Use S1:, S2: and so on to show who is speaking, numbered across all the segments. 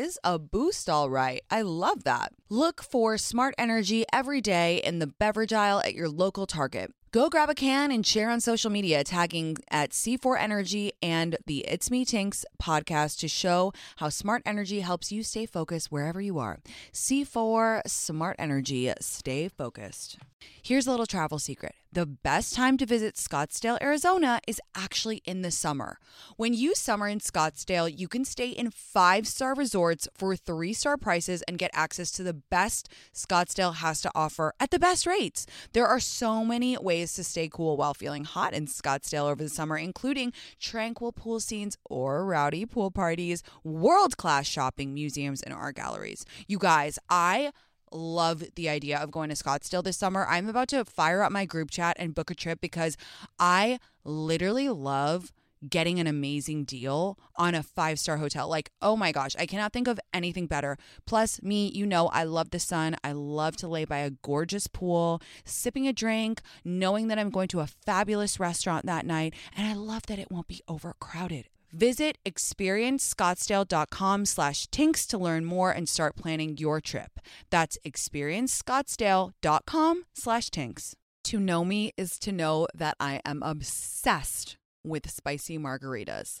S1: is a boost, all right. I love that. Look for smart energy every day in the beverage aisle at your local Target. Go grab a can and share on social media, tagging at C4 Energy and the It's Me Tinx podcast to show how smart energy helps you stay focused wherever you are. C4 Smart Energy, stay focused. Here's a little travel secret the best time to visit Scottsdale, Arizona is actually in the summer. When you summer in Scottsdale, you can stay in five star resorts for three star prices and get access to the best Scottsdale has to offer at the best rates. There are so many ways to stay cool while feeling hot in Scottsdale over the summer, including tranquil pool scenes or rowdy pool parties, world class shopping, museums, and art galleries. You guys, I love the idea of going to Scottsdale this summer. I'm about to fire up my group chat and book a trip because I literally love getting an amazing deal on a five star hotel. Like, oh my gosh, I cannot think of anything better. Plus, me, you know, I love the sun. I love to lay by a gorgeous pool, sipping a drink, knowing that I'm going to a fabulous restaurant that night. And I love that it won't be overcrowded. Visit experiencescottsdale.com slash tinx to learn more and start planning your trip. That's experiencescottsdale.com slash tinx. To know me is to know that I am obsessed with spicy margaritas.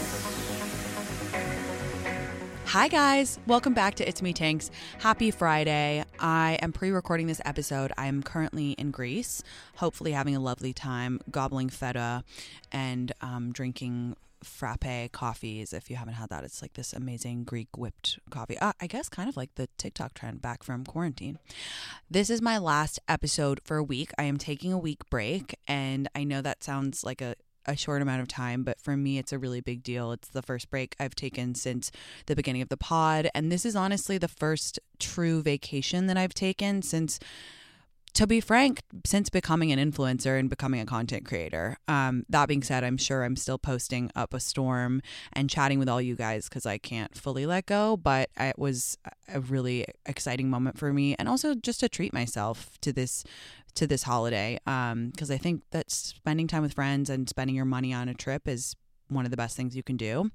S1: Hi, guys. Welcome back to It's Me Tinx. Happy Friday. I am pre recording this episode. I am currently in Greece, hopefully having a lovely time gobbling feta and um, drinking frappe coffees. If you haven't had that, it's like this amazing Greek whipped coffee. Uh, I guess kind of like the TikTok trend back from quarantine. This is my last episode for a week. I am taking a week break, and I know that sounds like a a short amount of time, but for me, it's a really big deal. It's the first break I've taken since the beginning of the pod. And this is honestly the first true vacation that I've taken since, to be frank, since becoming an influencer and becoming a content creator. Um, that being said, I'm sure I'm still posting up a storm and chatting with all you guys because I can't fully let go, but it was a really exciting moment for me and also just to treat myself to this to this holiday because um, I think that spending time with friends and spending your money on a trip is one of the best things you can do.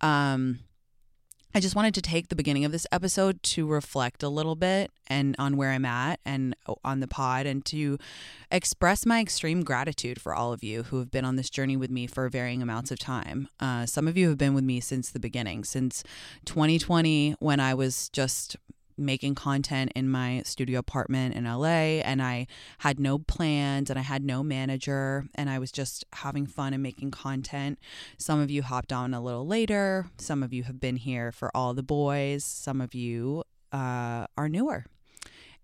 S1: Um, I just wanted to take the beginning of this episode to reflect a little bit and on where I'm at and on the pod and to express my extreme gratitude for all of you who have been on this journey with me for varying amounts of time. Uh, some of you have been with me since the beginning, since 2020 when I was just making content in my studio apartment in LA and I had no plans and I had no manager and I was just having fun and making content. Some of you hopped on a little later, some of you have been here for all the boys, some of you uh, are newer.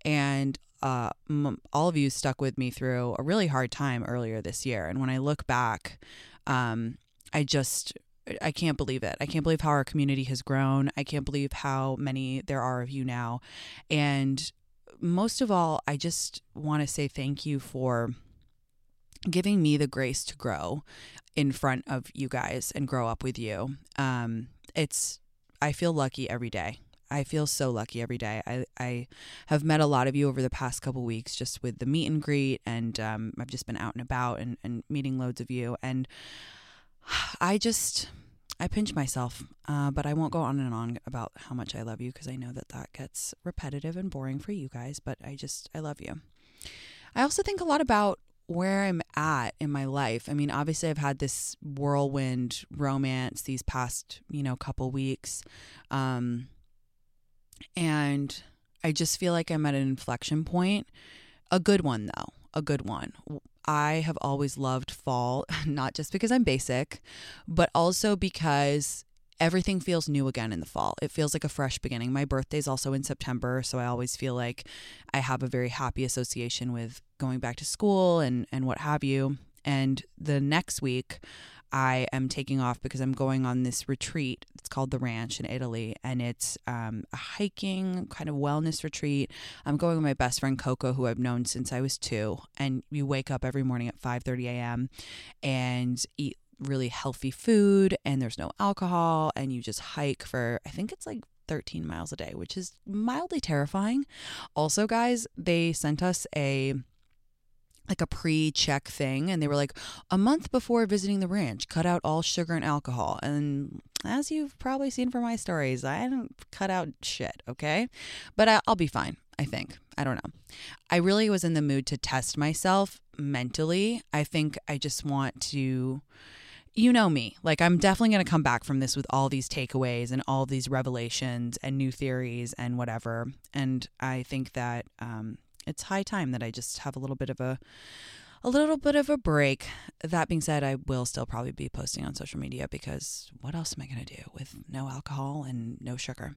S1: And uh, m- all of you stuck with me through a really hard time earlier this year. And when I look back, um, I just I can't believe it. I can't believe how our community has grown. I can't believe how many there are of you now. And most of all, I just want to say thank you for giving me the grace to grow in front of you guys and grow up with you. Um, it's, I feel lucky every day. I feel so lucky every day. I, I have met a lot of you over the past couple weeks just with the meet and greet, and um, I've just been out and about and, and meeting loads of you. And I just I pinch myself, uh, but I won't go on and on about how much I love you because I know that that gets repetitive and boring for you guys. But I just I love you. I also think a lot about where I'm at in my life. I mean, obviously, I've had this whirlwind romance these past, you know, couple weeks. Um, and I just feel like I'm at an inflection point. A good one, though, a good one. I have always loved fall, not just because I'm basic, but also because everything feels new again in the fall. It feels like a fresh beginning. My birthday's also in September, so I always feel like I have a very happy association with going back to school and and what have you. And the next week I am taking off because I'm going on this retreat. It's called the Ranch in Italy, and it's um, a hiking kind of wellness retreat. I'm going with my best friend Coco, who I've known since I was two. And you wake up every morning at 5:30 a.m. and eat really healthy food, and there's no alcohol, and you just hike for I think it's like 13 miles a day, which is mildly terrifying. Also, guys, they sent us a like a pre-check thing and they were like a month before visiting the ranch cut out all sugar and alcohol and as you've probably seen from my stories i didn't cut out shit okay but I, i'll be fine i think i don't know i really was in the mood to test myself mentally i think i just want to you know me. Like, I'm definitely going to come back from this with all these takeaways and all these revelations and new theories and whatever. And I think that um, it's high time that I just have a little bit of a a little bit of a break. That being said, I will still probably be posting on social media because what else am I going to do with no alcohol and no sugar?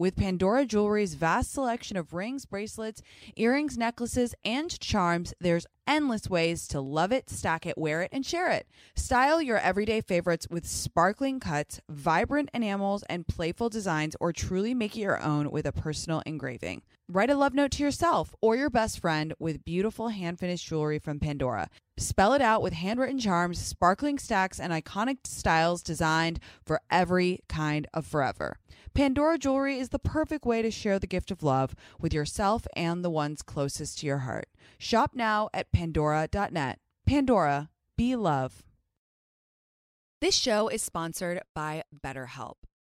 S1: With Pandora Jewelry's vast selection of rings, bracelets, earrings, necklaces, and charms, there's endless ways to love it, stack it, wear it, and share it. Style your everyday favorites with sparkling cuts, vibrant enamels, and playful designs, or truly make it your own with a personal engraving. Write a love note to yourself or your best friend with beautiful hand finished jewelry from Pandora. Spell it out with handwritten charms, sparkling stacks, and iconic styles designed for every kind of forever. Pandora jewelry is the perfect way to share the gift of love with yourself and the ones closest to your heart. Shop now at pandora.net. Pandora, be love. This show is sponsored by BetterHelp.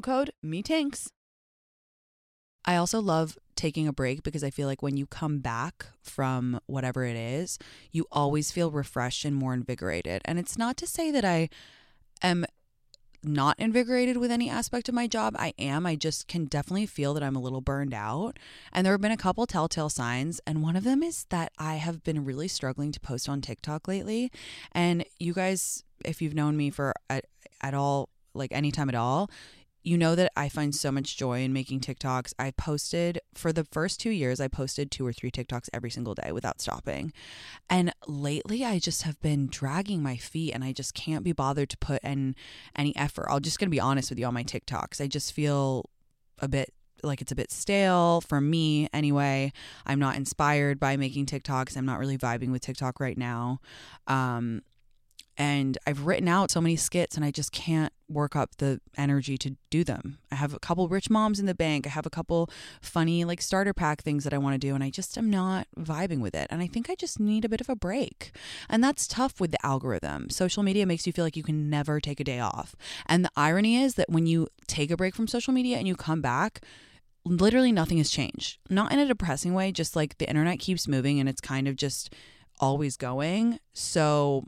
S1: code MEETINX. I also love taking a break because I feel like when you come back from whatever it is, you always feel refreshed and more invigorated. And it's not to say that I am not invigorated with any aspect of my job. I am. I just can definitely feel that I'm a little burned out. And there have been a couple telltale signs. And one of them is that I have been really struggling to post on TikTok lately. And you guys, if you've known me for at, at all, like anytime at all, you know that I find so much joy in making TikToks. I posted for the first two years, I posted two or three TikToks every single day without stopping. And lately, I just have been dragging my feet and I just can't be bothered to put in any effort. I'll just gonna be honest with you on my TikToks. I just feel a bit like it's a bit stale for me anyway. I'm not inspired by making TikToks. I'm not really vibing with TikTok right now. Um, and I've written out so many skits and I just can't work up the energy to do them. I have a couple rich moms in the bank. I have a couple funny like starter pack things that I want to do and I just am not vibing with it. And I think I just need a bit of a break. And that's tough with the algorithm. Social media makes you feel like you can never take a day off. And the irony is that when you take a break from social media and you come back, literally nothing has changed. Not in a depressing way, just like the internet keeps moving and it's kind of just always going. So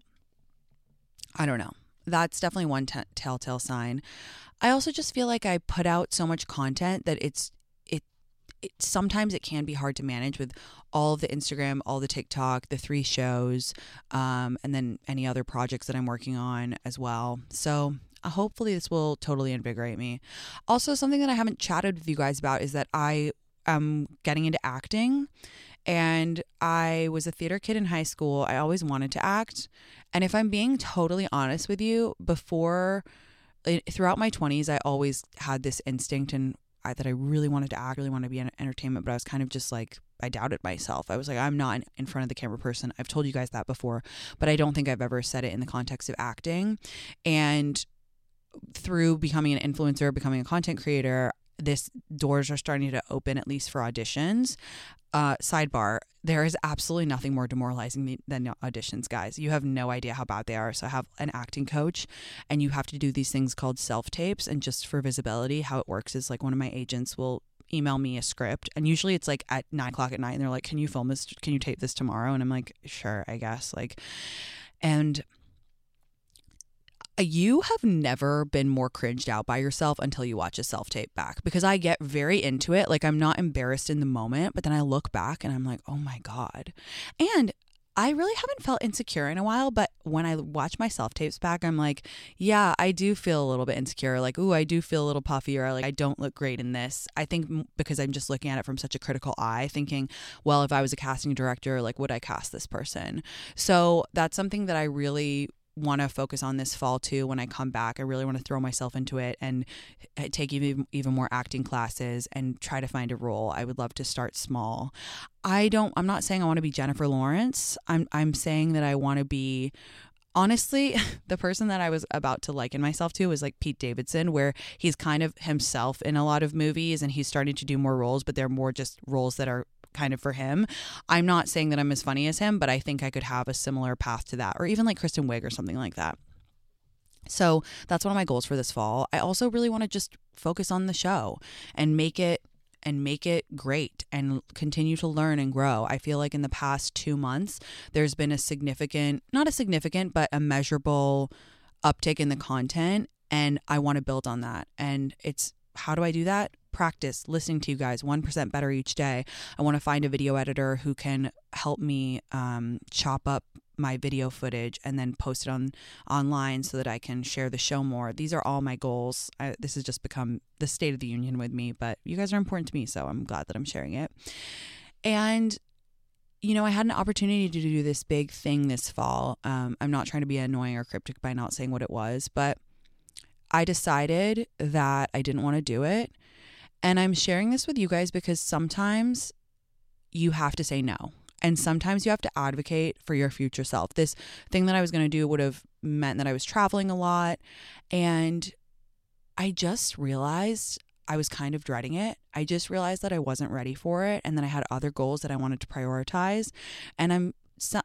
S1: I don't know. That's definitely one t- telltale sign. I also just feel like I put out so much content that it's it, it sometimes it can be hard to manage with all of the Instagram, all the TikTok, the three shows, um, and then any other projects that I'm working on as well. So uh, hopefully this will totally invigorate me. Also, something that I haven't chatted with you guys about is that I am getting into acting and I was a theater kid in high school. I always wanted to act. And if I'm being totally honest with you, before eh, throughout my 20s, I always had this instinct and I, that I really wanted to act, really wanted to be in entertainment, but I was kind of just like I doubted myself. I was like, I'm not in front of the camera person. I've told you guys that before, but I don't think I've ever said it in the context of acting. And through becoming an influencer, becoming a content creator, this doors are starting to open at least for auditions. Uh, sidebar: There is absolutely nothing more demoralizing than auditions, guys. You have no idea how bad they are. So I have an acting coach, and you have to do these things called self tapes. And just for visibility, how it works is like one of my agents will email me a script and usually it's like at nine o'clock at night and they're like can you film this can you tape this tomorrow and i'm like sure i guess like and Uh, you have never been more cringed out by yourself until you watch a self tape back because I get very into it. Like, I'm not embarrassed in the moment, but then I look back and I'm like, oh my God. And I really haven't felt insecure in a while, but when I watch my self tapes back, I'm like, yeah, I do feel a little bit insecure. Like, ooh, I do feel a little puffy, or like, I don't look great in this. I think because I'm just looking at it from such a critical eye, thinking, well, if I was a casting director, like, would I cast this person? So that's something that I really want to focus on this fall too when I come back. I really want to throw myself into it and eh, take even even more acting classes and try to find a role. I would love to start small. I don't I'm not saying I want to be Jennifer Lawrence. I'm I'm saying that I want to be honestly, the person that I was about to liken myself to was like Pete Davidson, where he's kind of himself in a lot of movies and he's starting to do more roles, but they're more just roles that are kind of for him. I'm not saying that I'm as funny as him, but I think I could have a similar path to that, or even like Kristen Wiig or something like that. So that's one of my goals for this fall. I also really want to just focus on the show and make it and make it great and continue to learn and grow. I feel like in the past 2 months there's been a significant, not a significant, but a measurable uptick in the content and I want to build on that. And it's how do I do that? practice listening to you guys 1% better each day. I want to find a video editor who can help me um, chop up my video footage and then post it on online so that I can share the show more. These are all my goals. I, this has just become the state of the union with me, but you guys are important to me, so I'm glad that I'm sharing it. And you know, I had an opportunity to do this big thing this fall. Um, I'm not trying to be annoying or cryptic by not saying what it was, but I decided that I didn't want to do it. And I'm sharing this with you guys because sometimes you have to say no. And sometimes you have to advocate for your future self. This thing that I was going to do would have meant that I was traveling a lot. And I just realized I was kind of dreading it. I just realized that I wasn't ready for it and that I had other goals that I wanted to prioritize. And I'm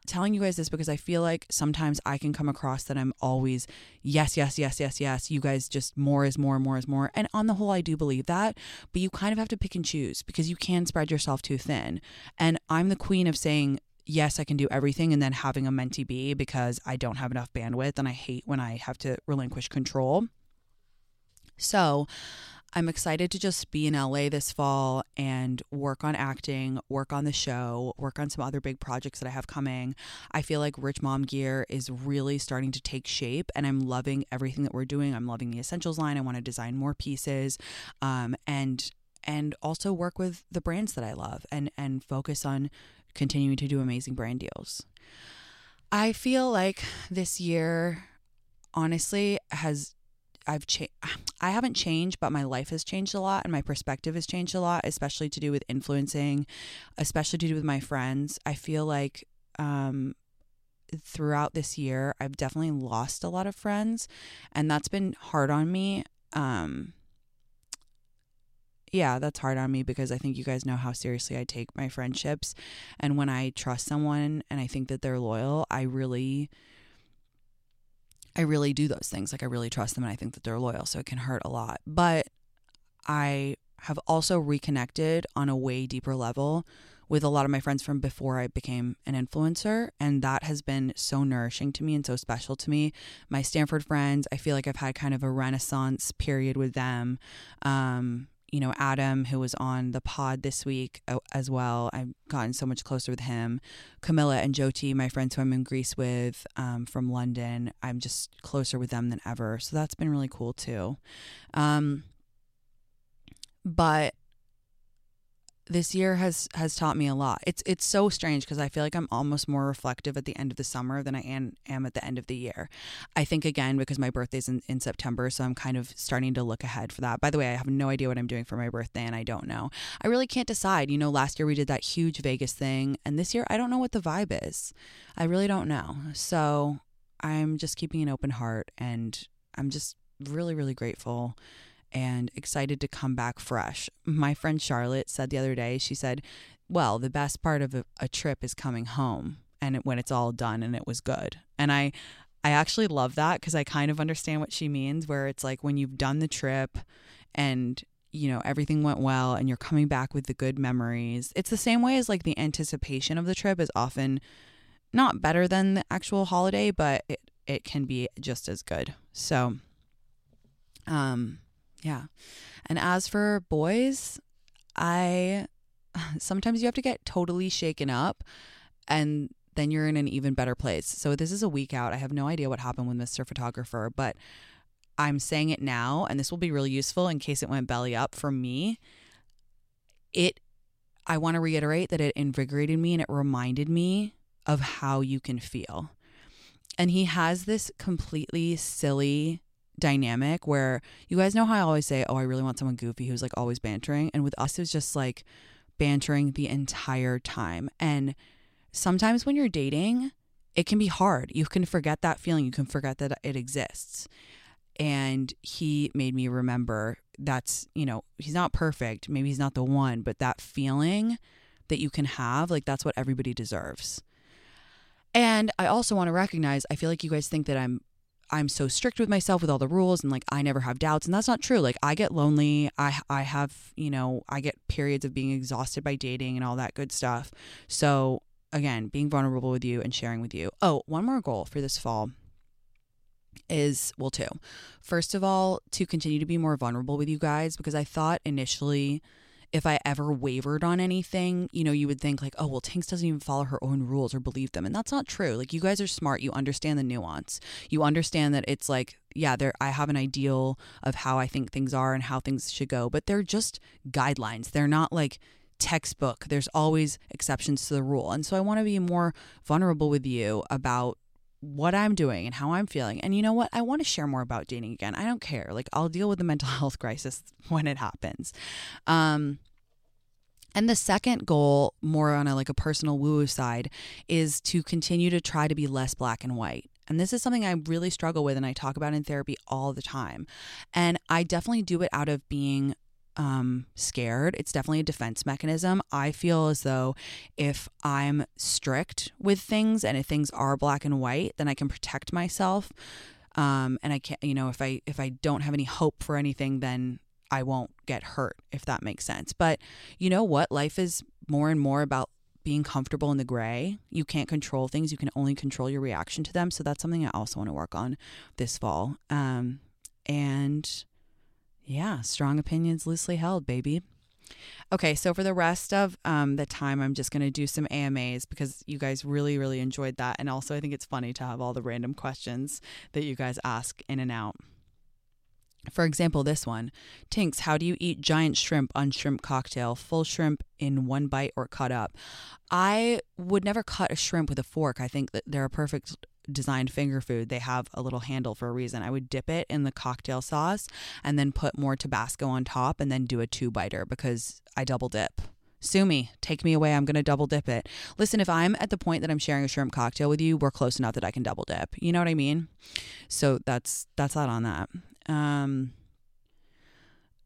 S1: telling you guys this because I feel like sometimes I can come across that I'm always yes, yes, yes, yes, yes. You guys just more is more, more is more. And on the whole, I do believe that. But you kind of have to pick and choose because you can spread yourself too thin. And I'm the queen of saying, yes, I can do everything and then having a mentee be because I don't have enough bandwidth and I hate when I have to relinquish control. So, I'm excited to just be in LA this fall and work on acting, work on the show, work on some other big projects that I have coming. I feel like Rich Mom Gear is really starting to take shape and I'm loving everything that we're doing. I'm loving the essentials line. I want to design more pieces um, and and also work with the brands that I love and and focus on continuing to do amazing brand deals. I feel like this year honestly has I've changed. I haven't changed, but my life has changed a lot and my perspective has changed a lot, especially to do with influencing, especially to do with my friends. I feel like um, throughout this year, I've definitely lost a lot of friends, and that's been hard on me. Um, yeah, that's hard on me because I think you guys know how seriously I take my friendships. And when I trust someone and I think that they're loyal, I really I really do those things. Like I really trust them and I think that they're loyal. So it can hurt a lot. But I have also reconnected on a way deeper level with a lot of my friends from before I became an influencer. And that has been so nourishing to me and so special to me. My Stanford friends, I feel like I've had kind of a renaissance period with them. Um, you know, Adam, who was on the pod this week uh, as well. I've gotten so much closer with him. Camilla and Joti, my friends who I'm in Greece with um, from London, I'm just closer with them than ever. So that's been really cool too. Um, but this year has has taught me a lot. It's it's so strange because I feel like I'm almost more reflective at the end of the summer than I am, am at the end of the year. I think again because my birthday's in, in September, so I'm kind of starting to look ahead for that. By the way, I have no idea what I'm doing for my birthday and I don't know. I really can't decide. You know, last year we did that huge Vegas thing, and this year I don't know what the vibe is. I really don't know. So I'm just keeping an open heart and I'm just really, really grateful and excited to come back fresh. My friend Charlotte said the other day, she said, Well, the best part of a, a trip is coming home and it, when it's all done and it was good. And I, I actually love that because I kind of understand what she means, where it's like when you've done the trip and you know everything went well and you're coming back with the good memories. It's the same way as like the anticipation of the trip is often not better than the actual holiday, but it it can be just as good. So um yeah. And as for boys, I sometimes you have to get totally shaken up and then you're in an even better place. So this is a week out. I have no idea what happened with Mr. Photographer, but I'm saying it now, and this will be really useful in case it went belly up for me. It, I want to reiterate that it invigorated me and it reminded me of how you can feel. And he has this completely silly dynamic where you guys know how I always say, Oh, I really want someone goofy who's like always bantering. And with us, it was just like bantering the entire time. And sometimes when you're dating, it can be hard. You can forget that feeling, you can forget that it exists. And he made me remember that's, you know, he's not perfect. Maybe he's not the one, but that feeling that you can have, like, that's what everybody deserves. And I also want to recognize, I feel like you guys think that I'm I'm so strict with myself with all the rules and like I never have doubts and that's not true. Like I get lonely. I I have, you know, I get periods of being exhausted by dating and all that good stuff. So again, being vulnerable with you and sharing with you. Oh, one more goal for this fall is well two. First of all, to continue to be more vulnerable with you guys because I thought initially if I ever wavered on anything, you know, you would think like, oh, well, Tinx doesn't even follow her own rules or believe them. And that's not true. Like, you guys are smart. You understand the nuance. You understand that it's like, yeah, there I have an ideal of how I think things are and how things should go, but they're just guidelines. They're not like textbook. There's always exceptions to the rule. And so I want to be more vulnerable with you about what I'm doing and how I'm feeling. And you know what? I want to share more about dating again. I don't care. Like I'll deal with the mental health crisis when it happens. Um and the second goal, more on a like a personal woo woo side, is to continue to try to be less black and white. And this is something I really struggle with and I talk about in therapy all the time. And I definitely do it out of being um, scared. It's definitely a defense mechanism. I feel as though if I'm strict with things and if things are black and white, then I can protect myself. Um, and I can't, you know, if I if I don't have any hope for anything, then I won't get hurt. If that makes sense. But you know what? Life is more and more about being comfortable in the gray. You can't control things. You can only control your reaction to them. So that's something I also want to work on this fall. Um, and yeah, strong opinions loosely held, baby. Okay, so for the rest of um, the time, I'm just going to do some AMAs because you guys really, really enjoyed that. And also, I think it's funny to have all the random questions that you guys ask in and out. For example, this one Tinx, how do you eat giant shrimp on shrimp cocktail? Full shrimp in one bite or cut up? I would never cut a shrimp with a fork. I think that they're a perfect designed finger food, they have a little handle for a reason. I would dip it in the cocktail sauce and then put more Tabasco on top and then do a two biter because I double dip. Sue me, take me away. I'm going to double dip it. Listen, if I'm at the point that I'm sharing a shrimp cocktail with you, we're close enough that I can double dip. You know what I mean? So that's that's that on that. Um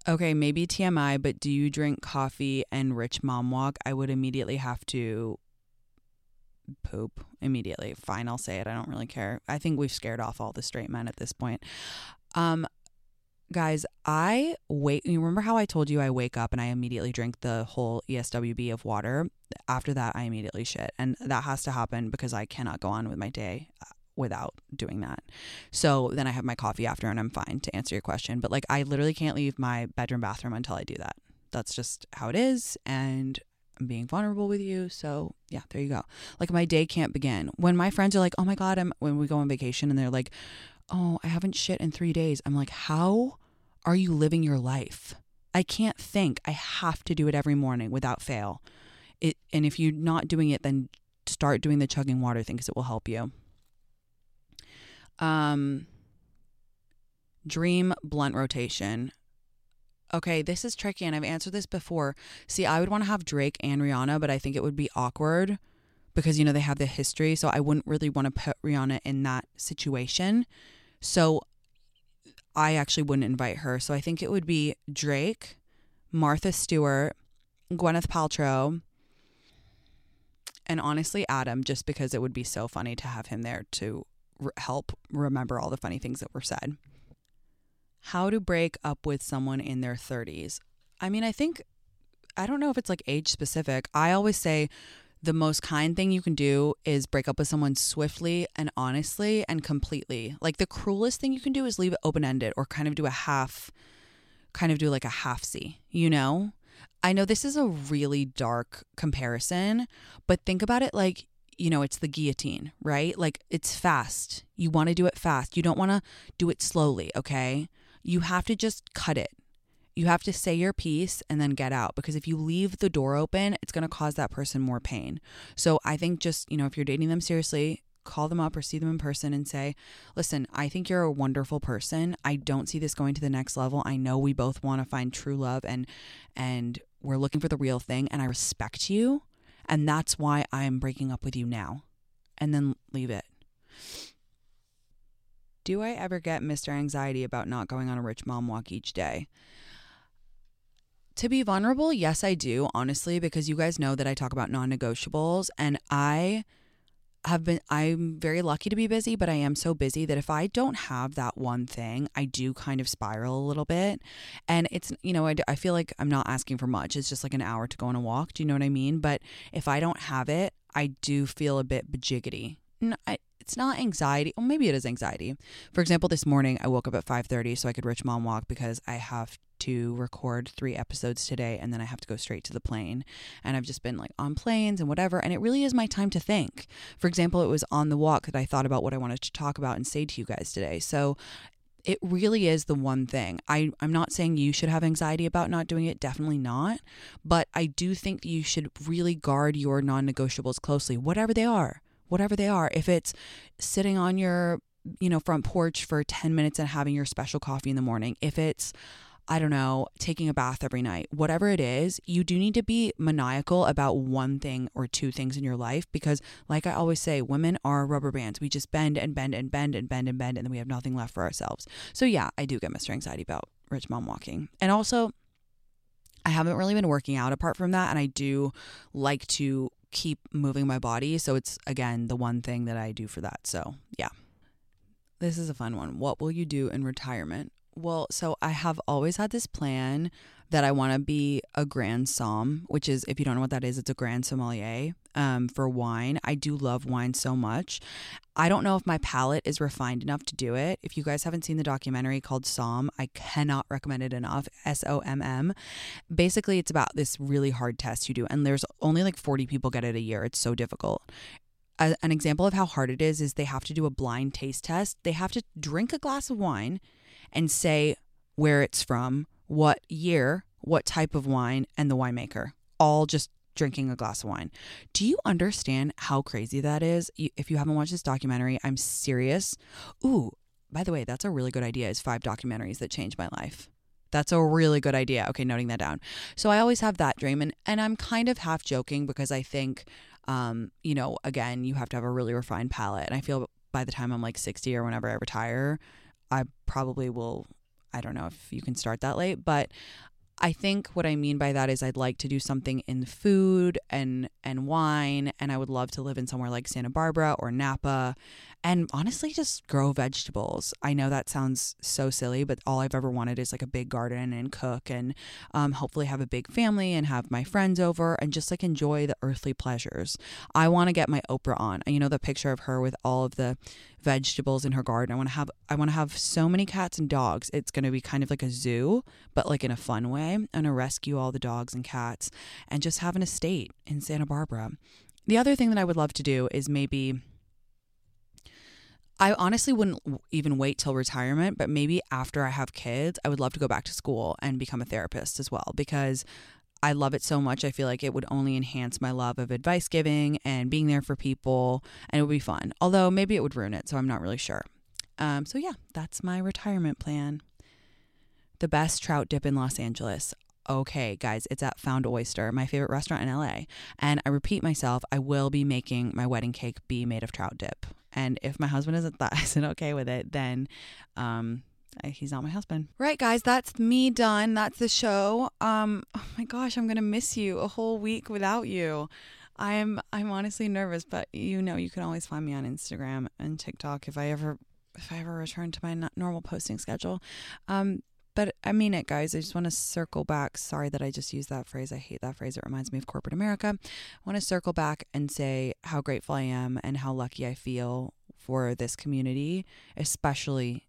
S1: Okay, maybe TMI, but do you drink coffee and rich mom walk? I would immediately have to poop immediately. Fine, I'll say it. I don't really care. I think we've scared off all the straight men at this point. Um, guys, I wait. You remember how I told you I wake up and I immediately drink the whole ESWB of water? After that, I immediately shit. And that has to happen because I cannot go on with my day uh, without doing that. So then I have my coffee after and I'm fine to answer your question. But like, I literally can't leave my bedroom bathroom until I do that. That's just how it is. And I'm being vulnerable with you. So yeah, there you go. Like my day can't begin. When my friends are like, oh my God, I'm when we go on vacation and they're like, oh, I haven't shit in three days. I'm like, how are you living your life? I can't think. I have to do it every morning without fail. It and if you're not doing it, then start doing the chugging water thing because it will help you. Um dream blunt rotation okay, this is tricky and I've answered this before. See, I would want to have Drake and Rihanna, but I think it would be awkward because, you know, they have the history. So I wouldn't really want to put Rihanna in that situation. So I actually wouldn't invite her. So I think it would be Drake, Martha Stewart, Gwyneth Paltrow, and honestly, Adam, just because it would be so funny to have him there to help remember all the funny things that were said how to break up with someone in their 30s. I mean, I think, I don't know if it's like age specific. I always say the most kind thing you can do is break up with someone swiftly and honestly and completely. Like the cruelest thing you can do is leave it open ended or kind of do a half, kind of do like a half C, you know? I know this is a really dark comparison, but think about it like you know, it's the guillotine, right? Like it's fast. You want to do it fast. You don't want to do it slowly, okay? You have to just cut it. You have to say your piece and then get out because if you leave the door open, it's going to cause that person more pain. So I think just, you know, if you're dating them seriously, call them up or see them in person and say, "Listen, I think you're a wonderful person. I don't see this going to the next level. I know we both want to find true love and and we're looking for the real thing and I respect you." And that's why I'm breaking up with you now. And then leave it. Do I ever get Mr. Anxiety about not going on a rich mom walk each day? To be vulnerable, yes, I do, honestly, because you guys know that I talk about non negotiables and I have been I'm very lucky to be busy, but I am so busy that if I don't have that one thing, I do kind of spiral a little bit. And it's, you know, I, I feel like I'm not asking for much. It's just like an hour to go on a walk. Do you know what I mean? But if I don't have it, I do feel a bit bajiggity. I, it's not anxiety. Well, maybe it is anxiety. For example, this morning I woke up at 5:30 so I could rich mom walk because I have to record 3 episodes today and then I have to go straight to the plane. And I've just been like on planes and whatever and it really is my time to think. For example, it was on the walk that I thought about what I wanted to talk about and say to you guys today. So it really is the one thing. I, I'm not saying you should have anxiety about not doing it, definitely not. But I do think you should really guard your non negotiables closely, whatever they are whatever they are. If it's sitting on your, you know, front porch for 10 minutes and having your special coffee in the morning, if it's I don't know, taking a bath every night, whatever it is, you do need to be maniacal about one thing or two things in your life because, like I always say, women are rubber bands. We just bend and bend and bend and bend and bend, and then we have nothing left for ourselves. So, yeah, I do get Mr. Anxiety about rich mom walking. And also, I haven't really been working out apart from that. And I do like to keep moving my body. So it's again the one thing that I do for that. So, yeah. This is a fun one. What will you do in retirement? Well, so I have always had this plan that I want to be a grand somm, which is, if you don't know what that is, it's a grand sommelier um, for wine. I do love wine so much. I don't know if my palate is refined enough to do it. If you guys haven't seen the documentary called Somm, I cannot recommend it enough. S O M M. Basically, it's about this really hard test you do, and there's only like 40 people get it a year. It's so difficult. An example of how hard it is is they have to do a blind taste test. They have to drink a glass of wine and say where it's from, what year, what type of wine, and the winemaker, all just drinking a glass of wine. Do you understand how crazy that is? If you haven't watched this documentary, I'm serious. Ooh, by the way, that's a really good idea is five documentaries that changed my life. That's a really good idea. Okay, noting that down. So I always have that dream and and I'm kind of half joking because I think um, you know, again, you have to have a really refined palate and I feel by the time I'm like 60 or whenever I retire, I probably will I don't know if you can start that late, but I think what I mean by that is I'd like to do something in food and and wine and I would love to live in somewhere like Santa Barbara or Napa and honestly just grow vegetables. I know that sounds so silly, but all I've ever wanted is like a big garden and cook and um, hopefully have a big family and have my friends over and just like enjoy the earthly pleasures. I want to get my Oprah on. You know the picture of her with all of the vegetables in her garden. I want to have I want to have so many cats and dogs. It's going to be kind of like a zoo, but like in a fun way. I'm going to rescue all the dogs and cats and just have an estate in Santa Barbara. The other thing that I would love to do is maybe I honestly wouldn't even wait till retirement, but maybe after I have kids, I would love to go back to school and become a therapist as well because I love it so much. I feel like it would only enhance my love of advice giving and being there for people, and it would be fun. Although maybe it would ruin it, so I'm not really sure. Um, so, yeah, that's my retirement plan. The best trout dip in Los Angeles. Okay, guys, it's at Found Oyster, my favorite restaurant in LA. And I repeat myself, I will be making my wedding cake be made of trout dip. And if my husband isn't that isn't okay with it, then um, he's not my husband. Right, guys, that's me done. That's the show. Um, oh my gosh, I'm gonna miss you a whole week without you. I'm I'm honestly nervous, but you know you can always find me on Instagram and TikTok if I ever if I ever return to my normal posting schedule. Um, but I mean it, guys. I just want to circle back. Sorry that I just used that phrase. I hate that phrase. It reminds me of corporate America. I want to circle back and say how grateful I am and how lucky I feel for this community, especially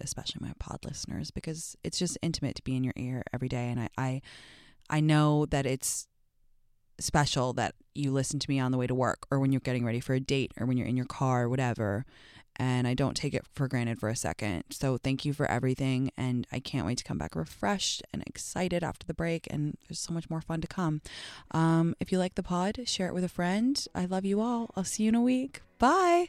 S1: especially my pod listeners because it's just intimate to be in your ear every day and I I, I know that it's special that you listen to me on the way to work or when you're getting ready for a date or when you're in your car or whatever. And I don't take it for granted for a second. So thank you for everything. And I can't wait to come back refreshed and excited after the break. And there's so much more fun to come. Um, if you like the pod, share it with a friend. I love you all. I'll see you in a week. Bye.